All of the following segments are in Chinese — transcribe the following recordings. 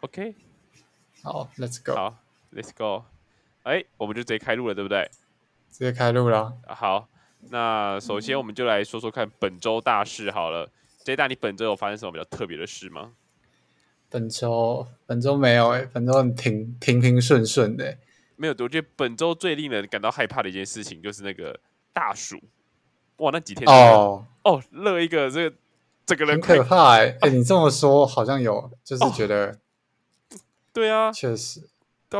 OK，好，Let's go，好，Let's go。哎，我们就直接开录了，对不对？直接开录了。好，那首先我们就来说说看本周大事好了。J 大，你本周有发生什么比较特别的事吗？本周本周没有哎，本周很平平平顺顺的。没有，我觉得本周最令人感到害怕的一件事情就是那个大暑。哇，那几天哦哦，热一个这个这个人很可怕哎哎，你这么说好像有，就是觉得对啊，确实，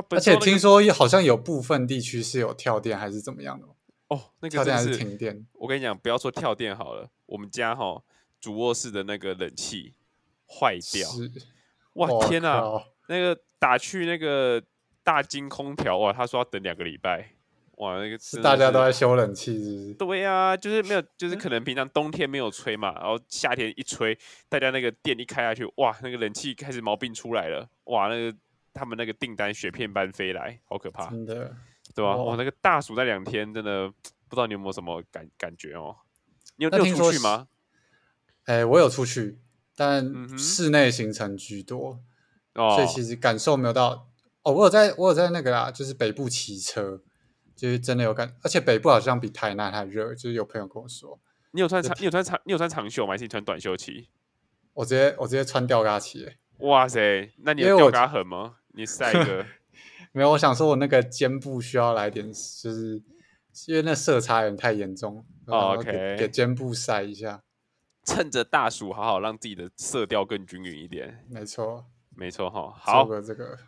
而且听说好像有部分地区是有跳电还是怎么样的哦，那个跳电还是停电？我跟你讲，不要说跳电好了，我们家哈主卧室的那个冷气坏掉，哇天哪，那个打去那个大金空调哇，他说要等两个礼拜。哇，那个是大家都在修冷气，是不是？对呀，就是没有，就是可能平常冬天没有吹嘛，然后夏天一吹，大家那个电一开下去，哇，那个冷气开始毛病出来了，哇，那个他们那个订单雪片般飞来，好可怕，真的，对吧？哇，那个大暑那两天真的 不知道你有没有什么感感觉哦？你有你有出去吗？哎，我有出去，但室内行程居多，所以其实感受没有到。哦，我有在，我有在那个啦，就是北部骑车。就是真的有感，而且北部好像比台南还热。就是有朋友跟我说，你有穿长，你有穿长，你有穿长袖吗？还是你穿短袖骑？我直接我直接穿吊嘎骑。哇塞，那你有吊嘎痕吗？你晒一个？没有，我想说我那个肩部需要来点，就是因为那色差有点太严重。OK，给肩部晒一下，趁着大暑，好好让自己的色调更均匀一点。没错，没错哈。好，做个这个。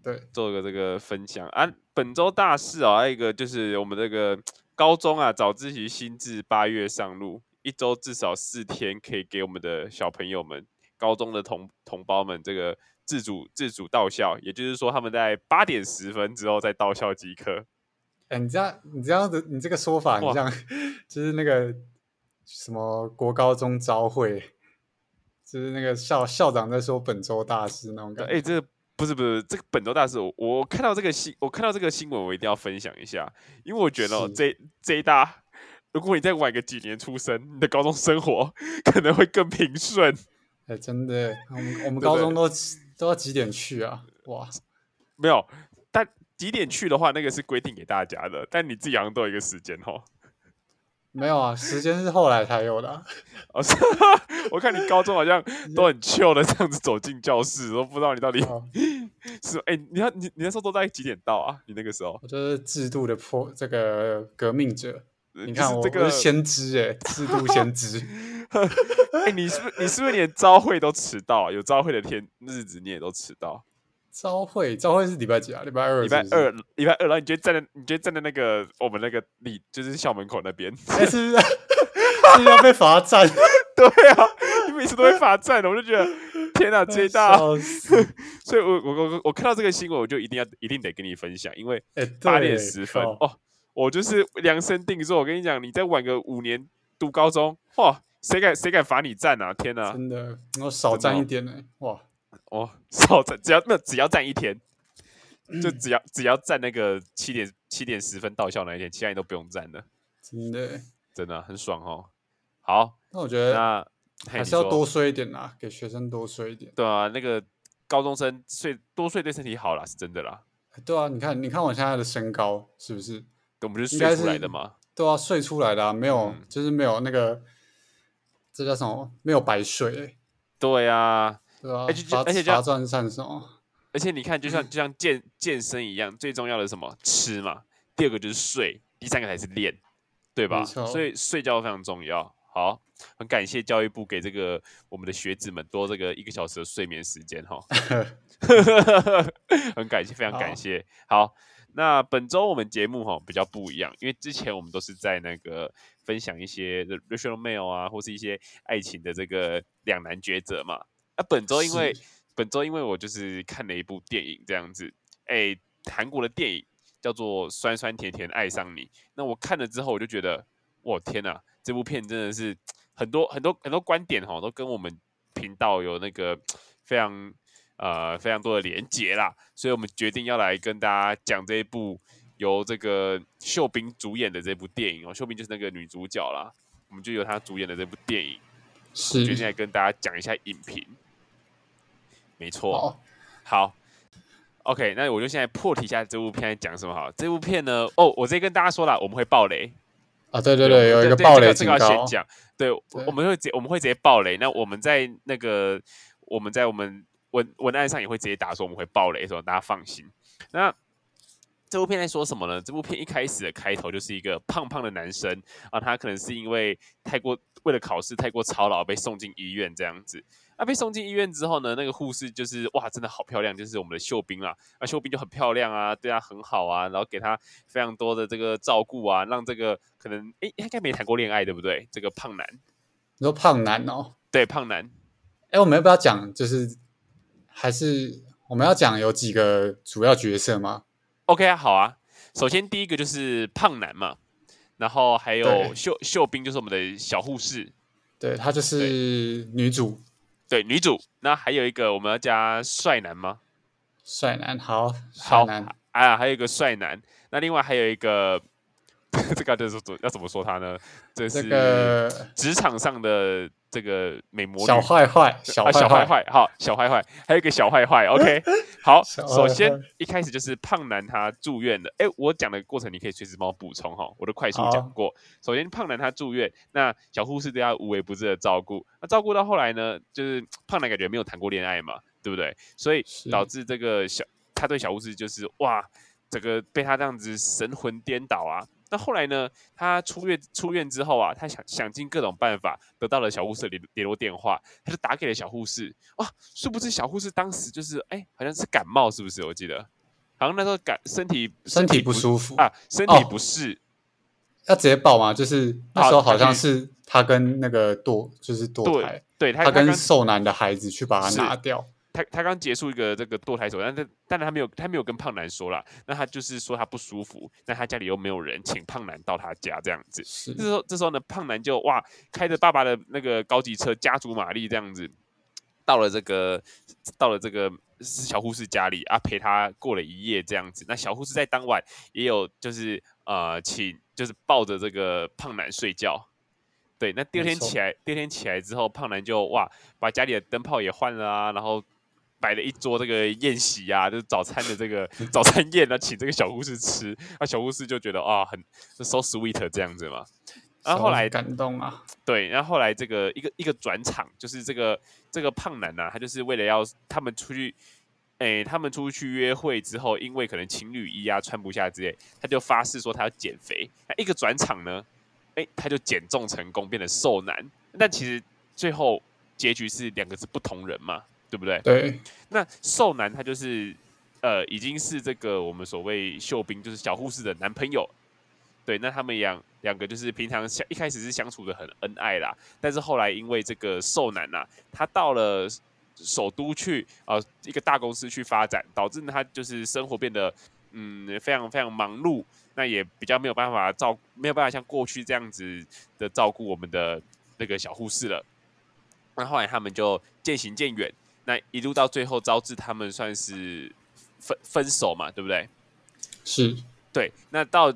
对，做个这个分享啊！本周大事啊，还有一个就是我们这个高中啊，早自习新制八月上路，一周至少四天可以给我们的小朋友们、高中的同同胞们这个自主自主到校，也就是说他们在八点十分之后再到校即可。哎，你这样你这样子，你这个说法，你 像就是那个什么国高中招会，就是那个校校长在说本周大事那种感觉。哎，这个。不是不是，这个本周大事，我我看到这个新，我看到这个新闻，我一定要分享一下，因为我觉得这这一大，如果你再晚个几年出生，你的高中生活 可能会更平顺。哎，真的，我们我们高中都都要几点去啊？哇，没有，但几点去的话，那个是规定给大家的，但你自己好像都有一个时间哦。没有啊，时间是后来才有的。哦，是，我看你高中好像都很 chill 的这样子走进教室，都不知道你到底 是哎，你要你你那时候都在几点到啊？你那个时候，我就是制度的破这个革命者。你看我这个先知哎，制度先知。哎，你是不是你是不是连朝会都迟到？啊有朝会的天日子你也都迟到？朝会，朝会是礼拜几啊？礼拜二，礼拜二，礼拜二。然后你觉得站在，你觉得站在那个我们那个里，就是校门口那边，是不是是要被罚站？对啊，你每次都会罚站的，我就觉得天哪，最大。所以我我我我看到这个新闻，我就一定要一定得跟你分享，因为八点十分哦，我就是量身定做。我跟你讲，你再晚个五年读高中，哇，谁敢谁敢罚你站啊？天哪，真的，我少站一点呢，哇。哦，少站只要那只要站一天，就只要只要站那个七点七点十分到校那一天，其他你都不用站了。真的，真的很爽哦。好，那我觉得那还是要多睡一点啦，给学生多睡一点。对啊，那个高中生睡多睡对身体好啦，是真的啦。对啊，你看你看我现在的身高是不是？我们是睡出来的嘛？对啊，睡出来的，啊，没有就是没有那个，这叫什么？没有白睡。对啊。对啊，而且而且罚站上手，而且你看，就像 就像健健身一样，最重要的是什么？吃嘛。第二个就是睡，第三个才是练，对吧？所以睡觉非常重要。好，很感谢教育部给这个我们的学子们多这个一个小时的睡眠时间哈。很感谢，非常感谢。好，那本周我们节目哈比较不一样，因为之前我们都是在那个分享一些 racial mail 啊，或是一些爱情的这个两难抉择嘛。啊，本周因为本周因为我就是看了一部电影这样子，哎，韩国的电影叫做《酸酸甜甜爱上你》。那我看了之后，我就觉得，我天哪，这部片真的是 很多很多很多观点哈，都跟我们频道有那个 非常呃非常多的连结啦。所以我们决定要来跟大家讲这一部由这个秀彬主演的这部电影哦，秀彬就是那个女主角啦，我们就由她主演的这部电影，是决定来跟大家讲一下影评。没错，好，OK，那我就现在破题一下这部片在讲什么好。这部片呢，哦，我直接跟大家说了，我们会爆雷啊，对对对，有一个爆雷这个要先讲，对，我们会直我们会直接爆雷。那我们在那个我们在我们文文案上也会直接打说我们会爆雷，说大家放心。那这部片在说什么呢？这部片一开始的开头就是一个胖胖的男生啊，他可能是因为太过为了考试太过操劳被送进医院这样子。那被送进医院之后呢，那个护士就是哇，真的好漂亮，就是我们的秀彬啊。那秀彬就很漂亮啊，对他很好啊，然后给他非常多的这个照顾啊，让这个可能哎应该没谈过恋爱对不对？这个胖男，你说胖男哦？对，胖男。哎，我们要不要讲？就是还是我们要讲有几个主要角色吗？OK 啊，好啊。首先第一个就是胖男嘛，然后还有秀秀彬，就是我们的小护士，对，她就是女主，对，女主。那还有一个我们要加帅男吗？帅男，好，好男，啊，还有一个帅男。那另外还有一个，这个就是要怎么说他呢？这是职场上的。这个美魔女小坏坏，小坏坏，好，小坏坏，还有一个小坏坏，OK，好，首先一开始就是胖男他住院的，哎，我讲的过程你可以随时帮我补充哈，我都快速讲过。首先胖男他住院，那小护士对他无微不至的照顾，那照顾到后来呢，就是胖男感觉没有谈过恋爱嘛，对不对？所以导致这个小他对小护士就是哇，这个被他这样子神魂颠倒啊。那后来呢？他出院出院之后啊，他想想尽各种办法，得到了小护士联联络电话，他就打给了小护士。哇，殊不知小护士当时就是哎，好像是感冒，是不是？我记得好像那时候感身体身体不舒服啊，身体不适，要直接报吗？就是那时候好像是他跟那个堕就是堕胎，对他跟受难的孩子去把他拿掉。他他刚结束一个这个堕胎手但是但是他没有他没有跟胖男说了，那他就是说他不舒服，那他家里又没有人，请胖男到他家这样子。这时候这时候呢，胖男就哇开着爸爸的那个高级车，加足马力这样子，到了这个到了这个小护士家里啊，陪他过了一夜这样子。那小护士在当晚也有就是呃请就是抱着这个胖男睡觉。对，那第二天起来第二天起来之后，胖男就哇把家里的灯泡也换了啊，然后。摆了一桌这个宴席啊，就是早餐的这个 早餐宴啊，请这个小护士吃，那小护士就觉得啊，很 so sweet 这样子嘛。然后后来感动啊，对，然后后来这个一个一个转场，就是这个这个胖男呐，他就是为了要他们出去，哎，他们出去约会之后，因为可能情侣衣啊穿不下之类，他就发誓说他要减肥。那一个转场呢，哎，他就减重成功，变得瘦男。但其实最后结局是两个是不同人嘛。对不对？对，那瘦男他就是，呃，已经是这个我们所谓秀兵，就是小护士的男朋友。对，那他们两两个就是平常相一开始是相处的很恩爱啦，但是后来因为这个瘦男呐，他到了首都去啊一个大公司去发展，导致他就是生活变得嗯非常非常忙碌，那也比较没有办法照没有办法像过去这样子的照顾我们的那个小护士了。那后来他们就渐行渐远。那一路到最后，招致他们算是分分手嘛，对不对？是，对。那到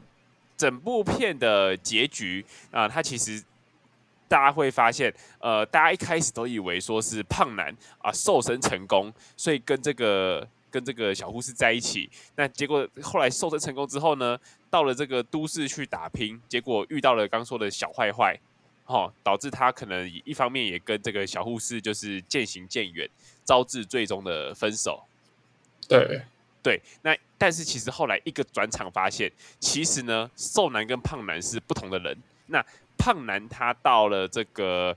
整部片的结局啊，他其实大家会发现，呃，大家一开始都以为说是胖男啊瘦身成功，所以跟这个跟这个小护士在一起。那结果后来瘦身成功之后呢，到了这个都市去打拼，结果遇到了刚说的小坏坏，哦，导致他可能一方面也跟这个小护士就是渐行渐远。招致最终的分手，对对，那但是其实后来一个转场发现，其实呢，瘦男跟胖男是不同的人。那胖男他到了这个，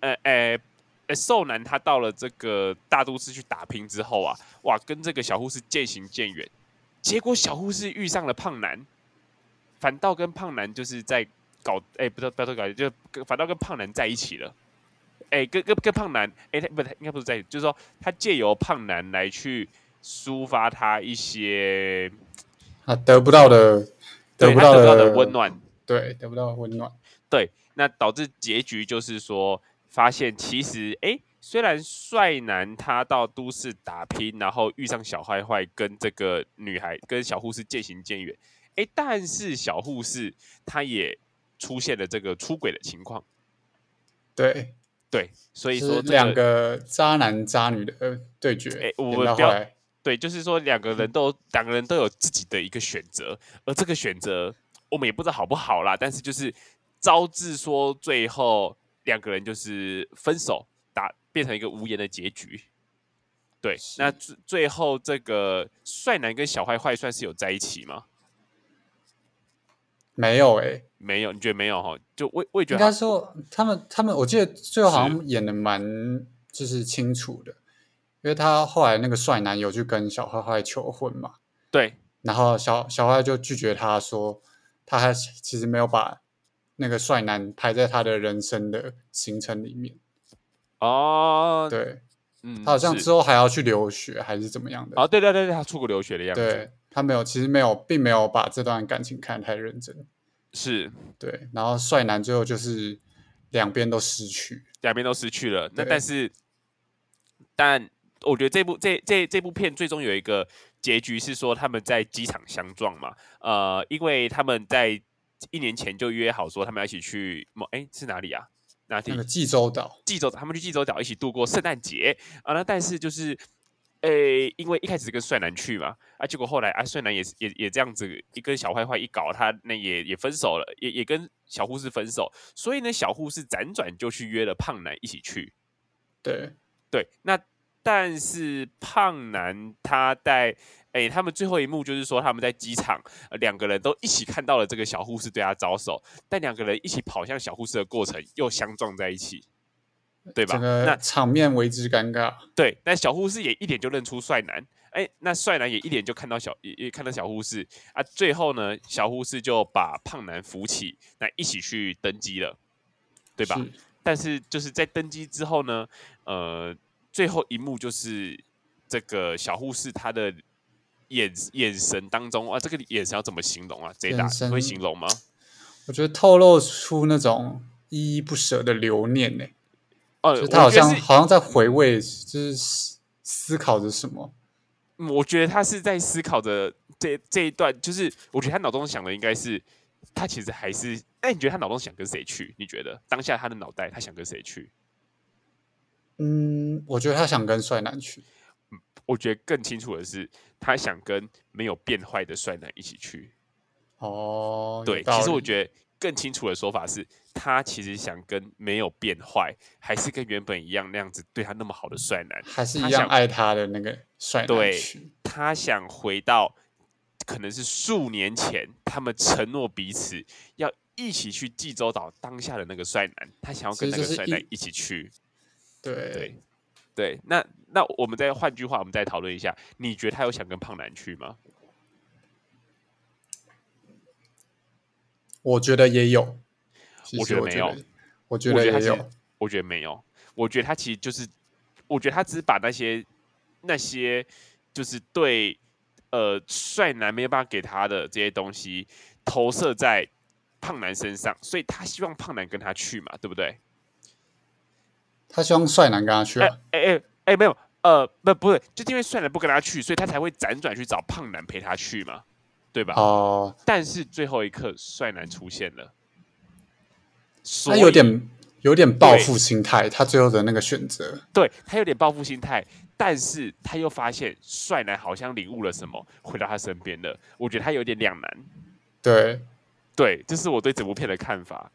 呃呃，瘦男他到了这个大都市去打拼之后啊，哇，跟这个小护士渐行渐远。结果小护士遇上了胖男，反倒跟胖男就是在搞，哎，不知道不要说搞，就反倒跟胖男在一起了。哎，跟跟跟胖男，哎，他不，他应该不是在，就是说他借由胖男来去抒发他一些他得不到的，得不到的温暖，对，得不到温暖，对，那导致结局就是说，发现其实，哎，虽然帅男他到都市打拼，然后遇上小坏坏，跟这个女孩跟小护士渐行渐远，哎，但是小护士她也出现了这个出轨的情况，对。对，所以说两个渣男渣女的对决。哎，我们不要对，就是说两个人都两个人都有自己的一个选择，而这个选择我们也不知道好不好啦，但是就是招致说最后两个人就是分手，打变成一个无言的结局。对，那最最后这个帅男跟小坏坏算是有在一起吗？没有哎，没有，你觉得没有哈？就我我也觉得应该说他们他们，我记得最后好像演的蛮就是清楚的。因为他后来那个帅男有去跟小坏坏求婚嘛，对，然后小小坏就拒绝他说，他还其实没有把那个帅男排在他的人生的行程里面。哦，对，嗯，他好像之后还要去留学还是怎么样的？啊，对对对对，他出国留学的样子。对他没有，其实没有，并没有把这段感情看太认真。是，对，然后帅男最后就是两边都失去，两边都失去了。那但是，但。我觉得这部这这这部片最终有一个结局是说他们在机场相撞嘛，呃，因为他们在一年前就约好说他们要一起去某哎是哪里啊？哪里？济州岛。济州，他们去济州岛一起度过圣诞节啊。那但是就是诶，因为一开始跟帅男去嘛，啊，结果后来啊帅男也也也这样子一跟小坏坏一搞，他那也也分手了，也也跟小护士分手，所以呢小护士辗转就去约了胖男一起去。对对，那。但是胖男他在哎，他们最后一幕就是说他们在机场，两个人都一起看到了这个小护士对他招手，但两个人一起跑向小护士的过程又相撞在一起，对吧？那场面为之尴尬。对，但小护士也一点就认出帅男，哎，那帅男也一点就看到小也也看到小护士啊。最后呢，小护士就把胖男扶起，那一起去登机了，对吧？但是就是在登机之后呢，呃。最后一幕就是这个小护士她的眼眼神当中啊，这个眼神要怎么形容啊？这大会形容吗？我觉得透露出那种依依不舍的留念呢。哦，他好像好像在回味，就是思考着什么。我觉得他是在思考着这这一段，就是我觉得他脑中想的应该是他其实还是哎，你觉得他脑中想跟谁去？你觉得当下他的脑袋他想跟谁去？嗯，我觉得他想跟帅男去。嗯，我觉得更清楚的是，他想跟没有变坏的帅男一起去。哦，对，其实我觉得更清楚的说法是，他其实想跟没有变坏，还是跟原本一样那样子对他那么好的帅男，还是一样爱他的那个帅男对，他想回到可能是数年前，他们承诺彼此要一起去济州岛当下的那个帅男，他想要跟那个帅男一起去。对对对，那那我们再换句话，我们再讨论一下，你觉得他有想跟胖男去吗？我觉得也有，我觉得没有，我觉得也有，我觉得没有，我觉得他其实就是，我觉得他只是把那些那些就是对呃帅男没有办法给他的这些东西投射在胖男身上，所以他希望胖男跟他去嘛，对不对？他希望帅男跟他去啊？哎哎哎，没有，呃，不，不是，就因为帅男不跟他去，所以他才会辗转去找胖男陪他去嘛，对吧？哦。但是最后一刻，帅男出现了，他有点有点报复心态，他最后的那个选择，对他有点报复心态，但是他又发现帅男好像领悟了什么，回到他身边了。我觉得他有点两难。对，对，这是我对整部片的看法。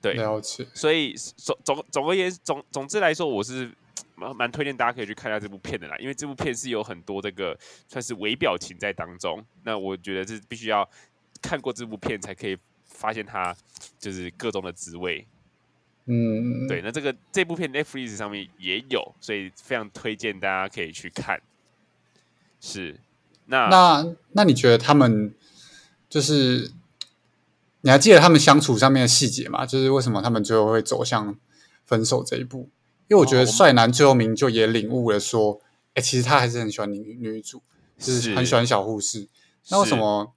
对，了解。所以总总总而言总总之来说，我是蛮蛮推荐大家可以去看一下这部片的啦，因为这部片是有很多这个算是微表情在当中。那我觉得这必须要看过这部片才可以发现它就是各种的滋味。嗯，对。那这个这部片 Netflix 上面也有，所以非常推荐大家可以去看。是，那那那你觉得他们就是？你还记得他们相处上面的细节吗？就是为什么他们最后会走向分手这一步？因为我觉得帅男最后明就也领悟了，说，哎，其实他还是很喜欢女女主，就是很喜欢小护士。那为什么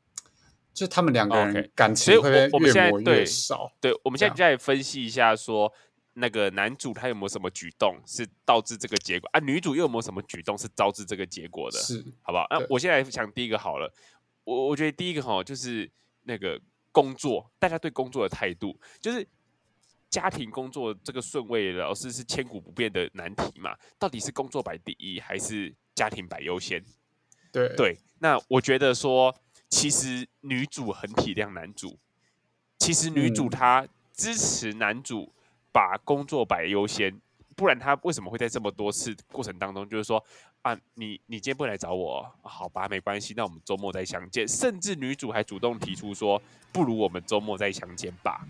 就他们两个人感情会越磨越少？对，我们现在再分析一下，说那个男主他有没有什么举动是导致这个结果啊？女主又有没有什么举动是导致这个结果的？是，好不好？那我现在想第一个好了，我我觉得第一个哈就是那个。工作，大家对工作的态度，就是家庭工作这个顺位，老师是千古不变的难题嘛？到底是工作摆第一，还是家庭摆优先。对对，那我觉得说，其实女主很体谅男主，其实女主她支持男主把工作摆优先，不然她为什么会在这么多次过程当中，就是说啊，你你今天不来找我，好吧，没关系，那我们周末再相见。甚至女主还主动提出说，不如我们周末再相见吧。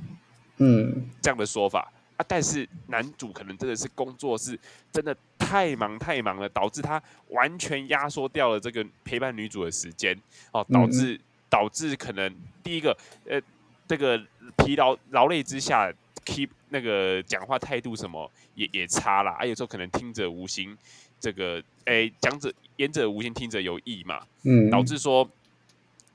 嗯，这样的说法。啊，但是男主可能真的是工作是真的太忙太忙了，导致他完全压缩掉了这个陪伴女主的时间。哦，导致导致可能第一个呃这个疲劳劳累之下，keep 那个讲话态度什么也也差了，啊有时候可能听者无心，这个哎讲者言者无心，听者有意嘛，嗯，导致说。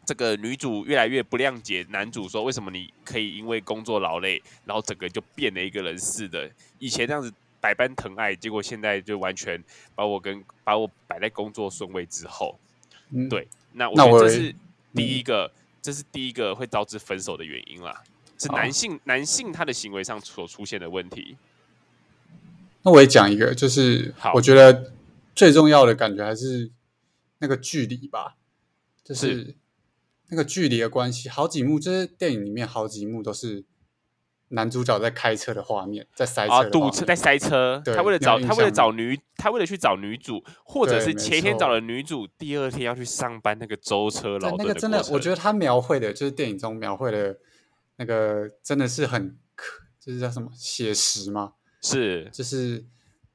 这个女主越来越不谅解男主，说为什么你可以因为工作劳累，然后整个就变了一个人似的。以前这样子百般疼爱，结果现在就完全把我跟把我摆在工作顺位之后。对，那我觉得这是第一个，这是第一个会导致分手的原因啦，是男性男性他的行为上所出现的问题。那我也讲一个，就是我觉得最重要的感觉还是那个距离吧，就是。那个距离的关系，好几幕就是电影里面好几幕都是男主角在开车的画面，在塞车，堵车，在塞车。他为了找他为了找女，他为了去找女主，或者是前一天找了女主，第二天要去上班，那个舟车劳顿。那个真的，我觉得他描绘的，就是电影中描绘的，那个真的是很，就是叫什么写实吗？是，就是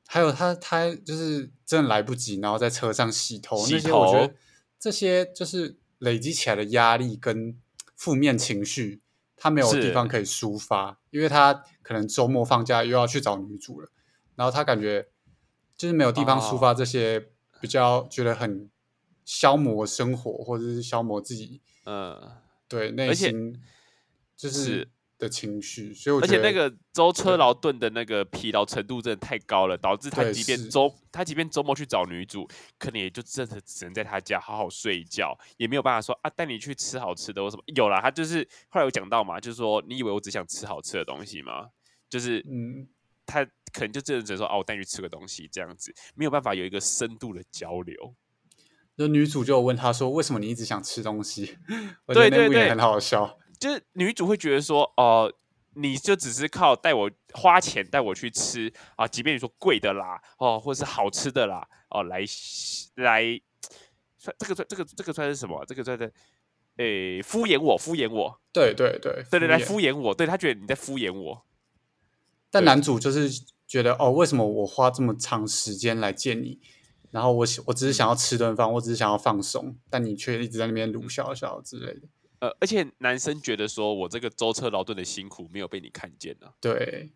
还有他他就是真的来不及，然后在车上洗头那些，我觉得这些就是。累积起来的压力跟负面情绪，他没有地方可以抒发，因为他可能周末放假又要去找女主了，然后他感觉就是没有地方抒发这些比较觉得很消磨生活或者是消磨自己，嗯，对内心就是。的情绪，所以而且那个舟车劳顿的那个疲劳程度真的太高了，导致他即便周他即便周末去找女主，可能也就真的只能在他家好好睡一觉，也没有办法说啊带你去吃好吃的或什么。有啦，他就是后来有讲到嘛，就是说你以为我只想吃好吃的东西吗？就是嗯，他可能就真的只能说哦，我带你去吃个东西这样子，没有办法有一个深度的交流。那女主就问他说：“为什么你一直想吃东西？” 我觉得那部也很好笑。就是女主会觉得说，哦，你就只是靠带我花钱带我去吃啊，即便你说贵的啦，哦，或者是好吃的啦，哦，来来，算这个算这个这个算是什么？这个算是诶敷衍我，敷衍我。对对对对对，来敷衍我。对他觉得你在敷衍我。但男主就是觉得，哦，为什么我花这么长时间来见你，然后我我只是想要吃顿饭，我只是想要放松，但你却一直在那边鲁笑笑之类的。呃，而且男生觉得说，我这个舟车劳顿的辛苦没有被你看见呢。对，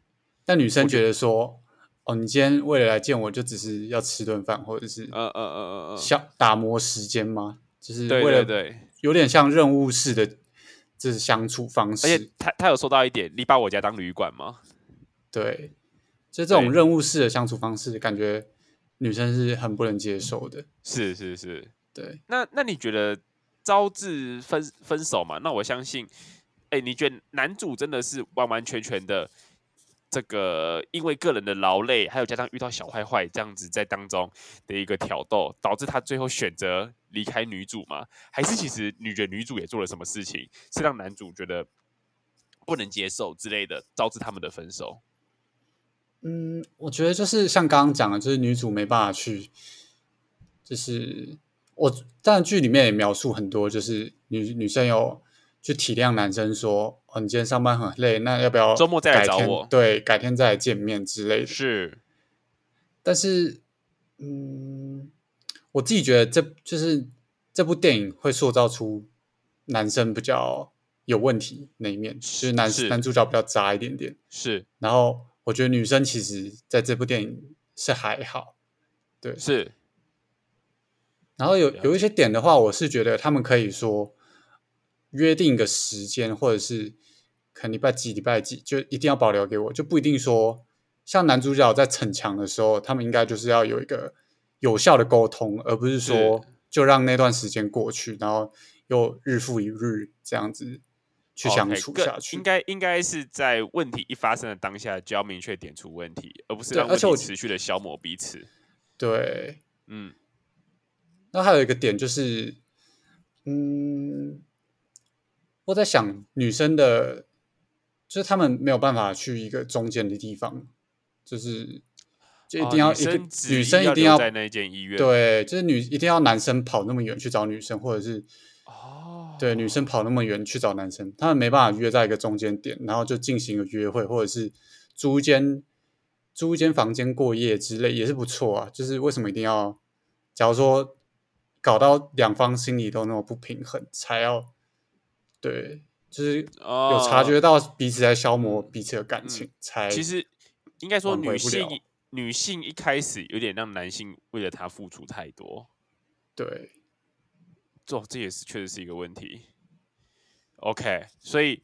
但女生觉得说，哦，你今天为了来见我，就只是要吃顿饭，或者是，呃呃呃呃呃，想打磨时间吗？就是为了对，有点像任务式的这是相处方式。而且他他有说到一点，你把我家当旅馆吗？对，就这种任务式的相处方式，感觉女生是很不能接受的。是是是，对。那那你觉得？招致分分手嘛？那我相信，哎，你觉得男主真的是完完全全的这个，因为个人的劳累，还有加上遇到小坏坏这样子在当中的一个挑逗，导致他最后选择离开女主吗？还是其实女觉得女主也做了什么事情，是让男主觉得不能接受之类的，导致他们的分手？嗯，我觉得就是像刚刚讲的，就是女主没办法去，就是。我但剧里面也描述很多，就是女女生有去体谅男生，说：“哦，你今天上班很累，那要不要周末再来找我？对，改天再来见面之类的。”是，但是，嗯，我自己觉得这就是这部电影会塑造出男生比较有问题那一面，就是男男主角比较渣一点点。是，然后我觉得女生其实在这部电影是还好，对，是。然后有有一些点的话，我是觉得他们可以说约定一个时间，或者是可能礼拜几礼拜几，就一定要保留给我，就不一定说像男主角在逞强的时候，他们应该就是要有一个有效的沟通，而不是说就让那段时间过去，然后又日复一日这样子去相处下去。应该应该是在问题一发生的当下就要明确点出问题，而不是让问题持续的消磨彼此。对，嗯。那还有一个点就是，嗯，我在想女生的，就是他们没有办法去一个中间的地方，就是就一定要一个女生一定要在那间医院，对，就是女一定要男生跑那么远去找女生，或者是哦，对，女生跑那么远去找男生，他们没办法约在一个中间点，然后就进行一个约会，或者是租间租一间房间过夜之类，也是不错啊。就是为什么一定要，假如说。搞到两方心里都那么不平衡，才要对，就是有察觉到彼此在消磨彼此的感情，才其实应该说女性女性一开始有点让男性为了她付出太多，对，这这也是确实是一个问题。OK，所以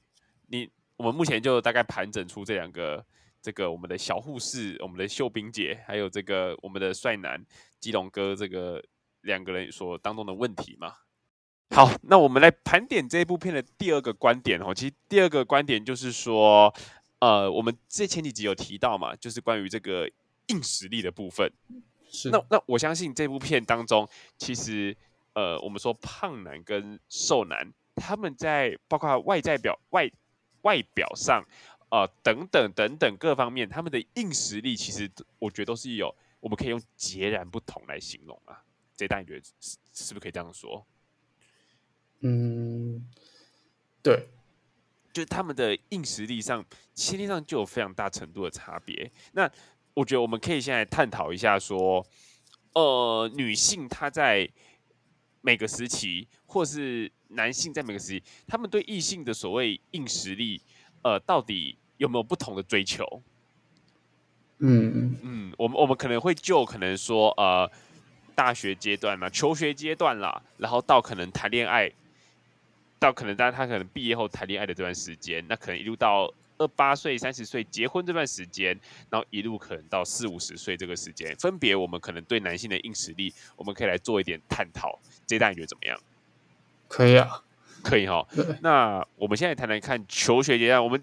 你我们目前就大概盘整出这两个，这个我们的小护士、我们的秀冰姐，还有这个我们的帅男基隆哥这个。两个人所当中的问题嘛。好，那我们来盘点这部片的第二个观点哦。其实第二个观点就是说，呃，我们这前几集有提到嘛，就是关于这个硬实力的部分。是。那那我相信这部片当中，其实呃，我们说胖男跟瘦男，他们在包括外在表外外表上，呃，等等等等各方面，他们的硬实力，其实我觉得都是有，我们可以用截然不同来形容啊。这代你觉得是是不是可以这样说？嗯，对，就是他们的硬实力上、先天上就有非常大程度的差别。那我觉得我们可以现在探讨一下，说，呃，女性她在每个时期，或是男性在每个时期，他们对异性的所谓硬实力，呃，到底有没有不同的追求？嗯嗯，我们我们可能会就可能说，呃。大学阶段嘛，求学阶段啦，然后到可能谈恋爱，到可能他他可能毕业后谈恋爱的这段时间，那可能一路到二八岁、三十岁结婚这段时间，然后一路可能到四五十岁这个时间，分别我们可能对男性的硬实力，我们可以来做一点探讨。这一段你觉得怎么样？可以啊，可以哈。那我们现在谈谈看求学阶段，我们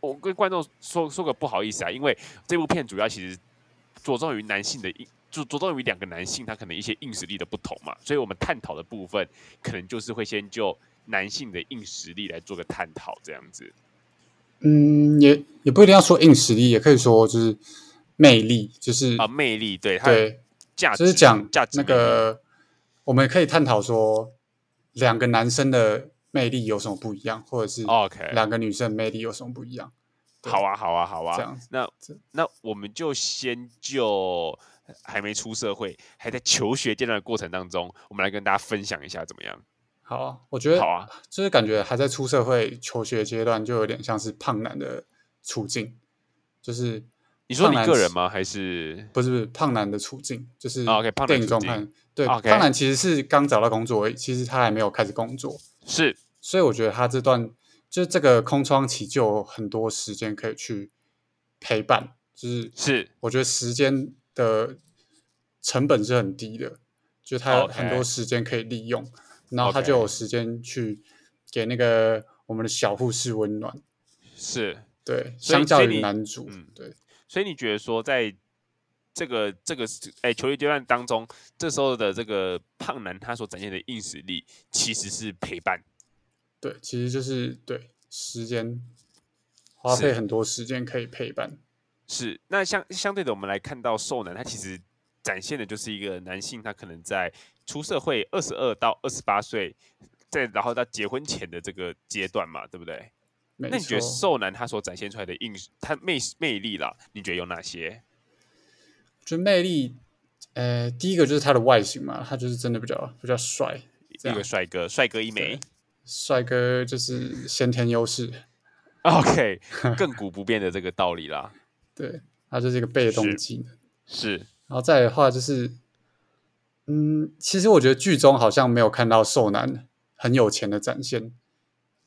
我跟观众说说个不好意思啊，因为这部片主要其实着重于男性的硬。就着重于两个男性，他可能一些硬实力的不同嘛，所以我们探讨的部分，可能就是会先就男性的硬实力来做个探讨，这样子。嗯，也也不一定要说硬实力，也可以说就是魅力，就是啊，魅力，对，对，价就是讲价值那个，我们可以探讨说两个男生的魅力有什么不一样，或者是 OK，两个女生魅力有什么不一样？好啊，好啊，好啊，这样，那那我们就先就。还没出社会，还在求学阶段的过程当中，我们来跟大家分享一下怎么样？好啊，我觉得好啊，就是感觉还在出社会求学阶段，就有点像是胖男的处境。就是你说你个人吗？还是不是不是胖男的处境？就是 OK，胖男中看对胖男其实是刚找到工作，其实他还没有开始工作，是，所以我觉得他这段就这个空窗期就有很多时间可以去陪伴，就是是，我觉得时间。的成本是很低的，就他有很多时间可以利用，然后他就有时间去给那个我们的小护士温暖。是，对，相较于男主，嗯，对。所以你觉得说，在这个这个哎球队阶段当中，这时候的这个胖男他所展现的硬实力，其实是陪伴。对，其实就是对时间花费很多时间可以陪伴。是，那相相对的，我们来看到瘦男，他其实展现的就是一个男性，他可能在出社会二十二到二十八岁，在然后到结婚前的这个阶段嘛，对不对？那你觉得瘦男他所展现出来的硬，他魅魅力啦，你觉得有哪些？就魅力，呃，第一个就是他的外形嘛，他就是真的比较比较帅，一个帅哥，帅哥一枚，帅哥就是先天优势。OK，亘古不变的这个道理啦。对，他就是一个被动技能，是。然后再的话就是，嗯，其实我觉得剧中好像没有看到瘦男很有钱的展现。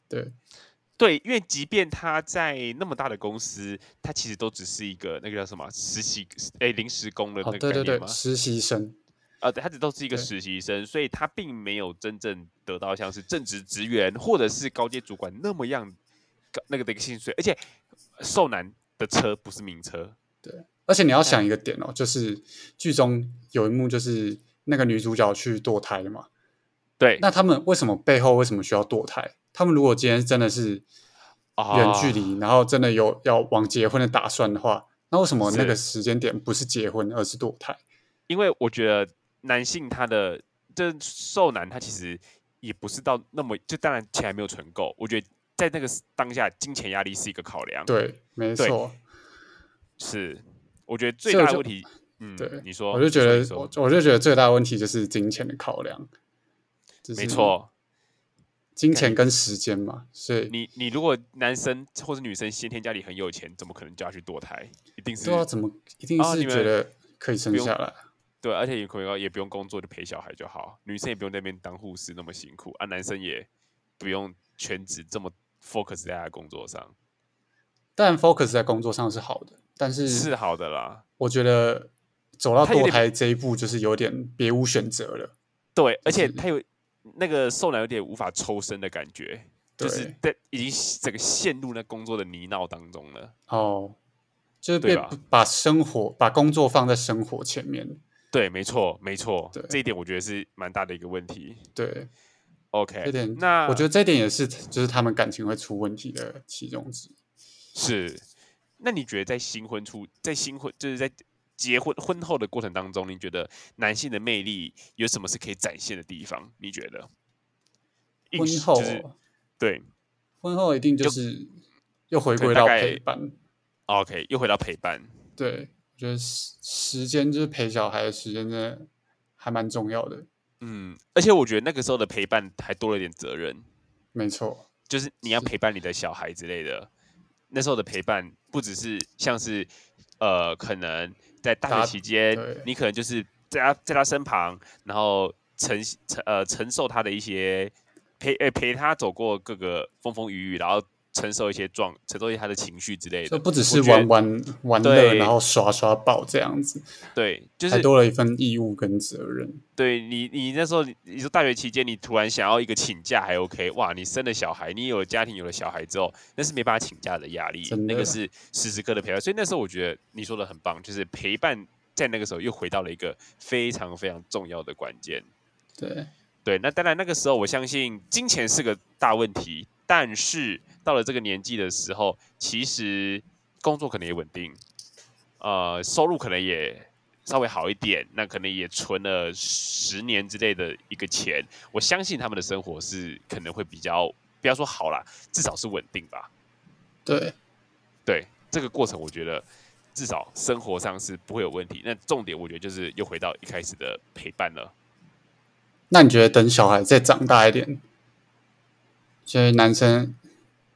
对，对，因为即便他在那么大的公司，他其实都只是一个那个叫什么实习，哎，临时工的那个对对对，实习生。啊，对，他只都是一个实习生，所以他并没有真正得到像是正职职员或者是高阶主管那么样那个的一个薪水，而且瘦男。的车不是名车，对，而且你要想一个点哦，就是剧中有一幕，就是那个女主角去堕胎嘛？对，那他们为什么背后为什么需要堕胎？他们如果今天真的是远距离，然后真的有要往结婚的打算的话，那为什么那个时间点不是结婚，而是堕胎？因为我觉得男性他的这瘦男，他其实也不是到那么就当然钱还没有存够。我觉得在那个当下，金钱压力是一个考量。对，没错，是。我觉得最大的问题，嗯，对，你说，我就觉得，我我就觉得最大的问题就是金钱的考量，没错，金钱跟时间嘛，所以你你如果男生或者女生先天家里很有钱，怎么可能就要去堕胎？一定是对啊，怎么一定是觉得可以生下来？对，而且也可以也不用工作就陪小孩就好，女生也不用那边当护士那么辛苦啊，男生也不用全职这么 focus 在工作上。但 focus 在工作上是好的。但是是好的啦，我觉得走到堕胎这一步就是有点别无选择了。对，而且他有那个受男有点无法抽身的感觉，就是在已经整个陷入那工作的泥淖当中了。哦，就是被把生活把工作放在生活前面。对，没错，没错，这一点我觉得是蛮大的一个问题。对，OK，这点那我觉得这一点也是，就是他们感情会出问题的其中之一。是。那你觉得在新婚初，在新婚就是在结婚婚后的过程当中，你觉得男性的魅力有什么是可以展现的地方？你觉得？婚后对，婚后一定就是又回归到陪伴。OK，又回到陪伴。对，我觉得时时间就是陪小孩的时间，真的还蛮重要的。嗯，而且我觉得那个时候的陪伴还多了点责任。没错，就是你要陪伴你的小孩之类的。那时候的陪伴不只是像是，呃，可能在大学期间，你可能就是在他在他身旁，然后承承呃承受他的一些陪呃陪他走过各个风风雨雨，然后。承受一些状，承受一些他的情绪之类的，不只是玩玩玩乐，然后刷刷爆这样子，对，就是多了一份义务跟责任。对你，你那时候你说大学期间，你突然想要一个请假还 OK，哇，你生了小孩，你有了家庭，有了小孩之后，那是没办法请假的压力，那个是时时刻的陪伴。所以那时候我觉得你说的很棒，就是陪伴在那个时候又回到了一个非常非常重要的关键。对对，那当然那个时候我相信金钱是个大问题，但是。到了这个年纪的时候，其实工作可能也稳定，呃，收入可能也稍微好一点，那可能也存了十年之类的一个钱。我相信他们的生活是可能会比较，不要说好啦，至少是稳定吧。对，对，这个过程我觉得至少生活上是不会有问题。那重点我觉得就是又回到一开始的陪伴了。那你觉得等小孩再长大一点，就是男生？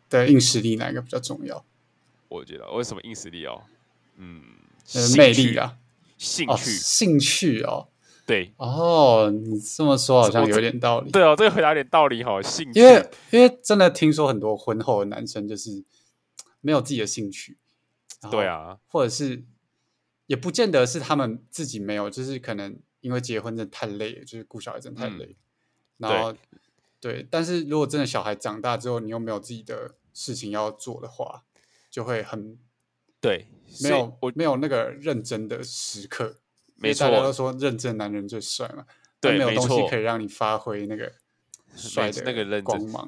的硬实力哪一个比较重要？我觉得为什么硬实力哦？嗯，魅力啊，兴趣，兴趣哦，对哦，你这么说好像有点道理。对哦，这个回答有点道理哈。兴趣，因为因为真的听说很多婚后的男生就是没有自己的兴趣，对啊，或者是也不见得是他们自己没有，就是可能因为结婚真的太累了，就是顾小孩真的太累，然后。对，但是如果真的小孩长大之后，你又没有自己的事情要做的话，就会很对，没有我没有那个认真的时刻。没错，大家都说认真男人最帅嘛，对，没有东西可以让你发挥那个帅的那个认真光芒。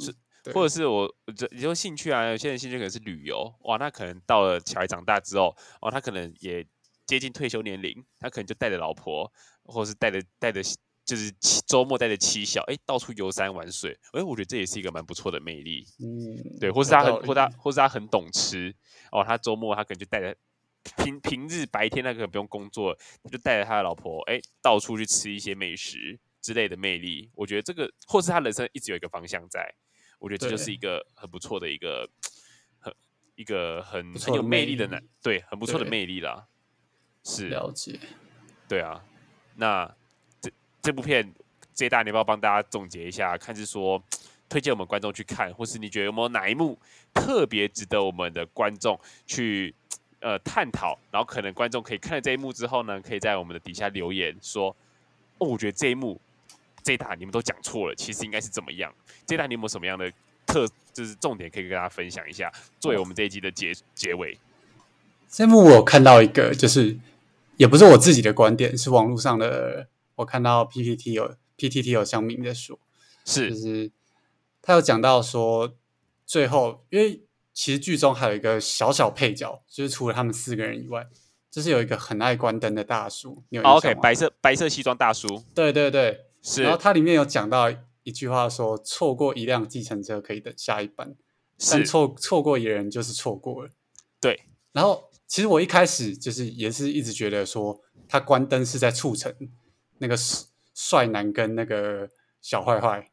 或者是我，这你说兴趣啊，有些人兴趣可能是旅游，哇，那可能到了小孩长大之后，哦，他可能也接近退休年龄，他可能就带着老婆，或者是带着带着。就是周末带着妻小，哎，到处游山玩水，哎，我觉得这也是一个蛮不错的魅力。嗯，对，或是他很，或他，或是他很懂吃哦。他周末他可能就带着平平日白天那个不用工作，他就带着他的老婆，哎，到处去吃一些美食之类的魅力。我觉得这个，或是他人生一直有一个方向在，我觉得这就是一个很不错的一个很一个很很有魅力的男，对，很不错的魅力啦。是了解，对啊，那。这部片，这一大，你要不要帮大家总结一下？看是说 推荐我们观众去看，或是你觉得有没有哪一幕特别值得我们的观众去 呃探讨？然后可能观众可以看了这一幕之后呢，可以在我们的底下留言说：“哦，我觉得这一幕这一大你们都讲错了，其实应该是怎么样？”这一大你有没有什么样的特就是重点可以跟大家分享一下，作为我们这一集的结结尾？这幕我看到一个，就是也不是我自己的观点，是网络上的。我看到 PPT 有 PTT 有香明在说，是就是他有讲到说，最后因为其实剧中还有一个小小配角，就是除了他们四个人以外，就是有一个很爱关灯的大叔。你有 OK 白色白色西装大叔？对对对，是。然后它里面有讲到一句话说，错过一辆计程车可以等下一班，但错错过一人就是错过了。对。然后其实我一开始就是也是一直觉得说，他关灯是在促成那个帅男跟那个小坏坏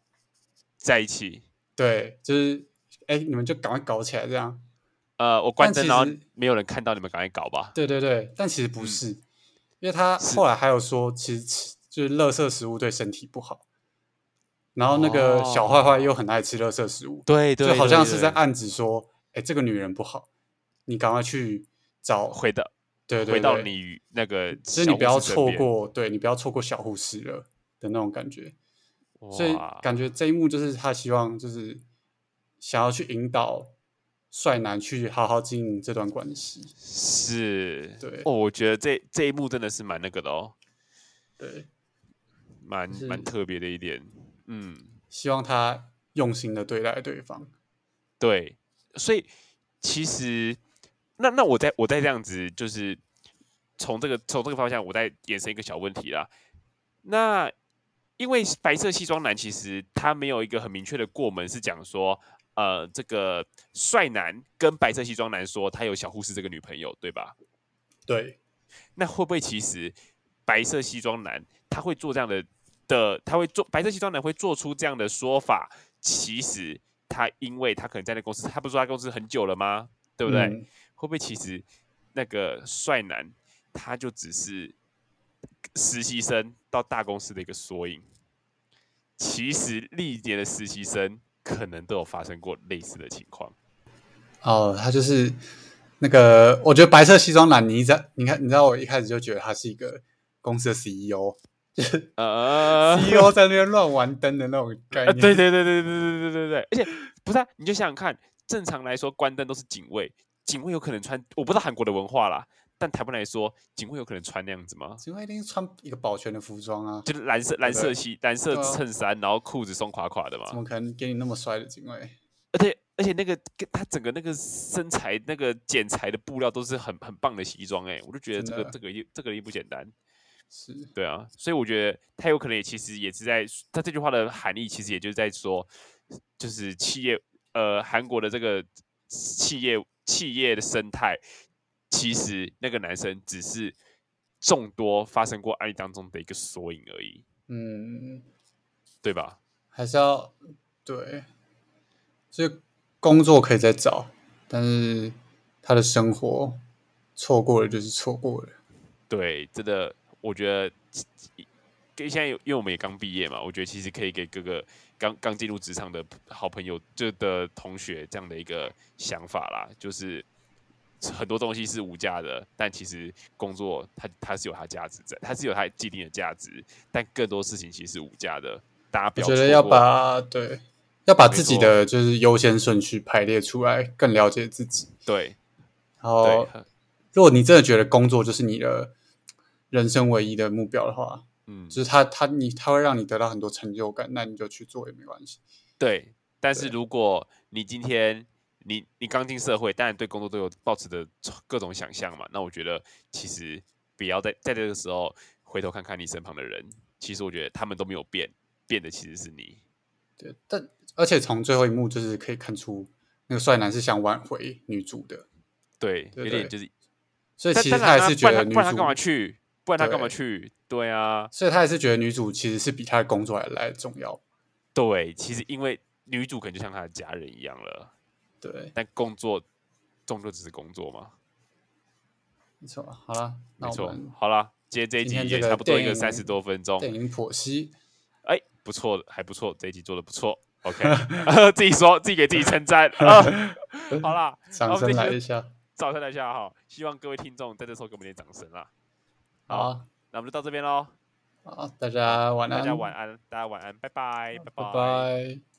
在一起。对，就是哎，你们就赶快搞起来这样。呃，我关灯，然后没有人看到，你们赶快搞吧。对对对，但其实不是，因为他后来还有说，其实吃就是垃圾食物对身体不好。然后那个小坏坏又很爱吃垃圾食物，对对，就好像是在暗指说，哎，这个女人不好。你赶快去找回到，对对，回到你那个，其实你不要错过，对你不要错过小护士了的那种感觉。所以感觉这一幕就是他希望就是想要去引导帅男去好好经营这段关系。是，对哦，我觉得这这一幕真的是蛮那个的哦，对，蛮蛮特别的一点。嗯，希望他用心的对待对方。对，所以其实。那那我再我再这样子，就是从这个从这个方向，我再延伸一个小问题啦。那因为白色西装男其实他没有一个很明确的过门，是讲说，呃，这个帅男跟白色西装男说他有小护士这个女朋友，对吧？对。那会不会其实白色西装男他会做这样的的，他会做白色西装男会做出这样的说法？其实他因为他可能在那公司，他不是说他公司很久了吗？对不对？会不会其实那个帅男他就只是实习生到大公司的一个缩影？其实历年的实习生可能都有发生过类似的情况。哦，他就是那个，我觉得白色西装男，你在你看，你知道我一开始就觉得他是一个公司的 CEO，就是呃 CEO 在那边乱玩灯的那种概念。对对对对对对对对对，而且不是啊，你就想想看，正常来说关灯都是警卫。警卫有可能穿，我不知道韩国的文化啦，但台湾来说，警卫有可能穿那样子吗？警卫一定穿一个保全的服装啊，就是蓝色蓝色系蓝色衬衫，然后裤子松垮垮的嘛。怎么可能给你那么帅的警卫？而且而且那个他整个那个身材那个剪裁的布料都是很很棒的西装哎，我就觉得这个这个也这个也不简单。是，对啊，所以我觉得他有可能也其实也是在他这句话的含义，其实也就是在说，就是企业呃韩国的这个企业。企业的生态，其实那个男生只是众多发生过案例当中的一个缩影而已。嗯，对吧？还是要对，所以工作可以再找，但是他的生活错过了就是错过了。对，真的，我觉得跟现在因为我们也刚毕业嘛，我觉得其实可以给各个。刚刚进入职场的好朋友，就的同学这样的一个想法啦，就是很多东西是无价的，但其实工作它它是有它价值在，它是有它既定的价值，但更多事情其实是无价的。大家觉得要把对要把自己的就是优先顺序排列出来，更了解自己。对，然后如果你真的觉得工作就是你的人生唯一的目标的话。嗯，就是他他你他会让你得到很多成就感，那你就去做也没关系。对，但是如果你今天你你刚进社会，当然对工作都有抱持的各种想象嘛，那我觉得其实不要在在这个时候回头看看你身旁的人，其实我觉得他们都没有变，变的其实是你。对，但而且从最后一幕就是可以看出那个帅男是想挽回女主的。对，有点就是，所以其实他还是觉得女主干嘛去。不然他干嘛去？对啊，所以他也是觉得女主其实是比他的工作还来重要。对，其实因为女主可能就像他的家人一样了。对，但工作终究只是工作嘛。没错，好了，没错，好了，今天这一集也差不多一个三十多分钟。电影剖析，哎，不错的，还不错，这一集做的不错。OK，自己说，自己给自己称赞啊。好啦，掌声来一下，掌声来一下哈！希望各位听众在这时候给我们点掌声啦。好，那我们就到这边喽。好，大家晚安。大家晚安，大家晚安，拜拜，拜拜。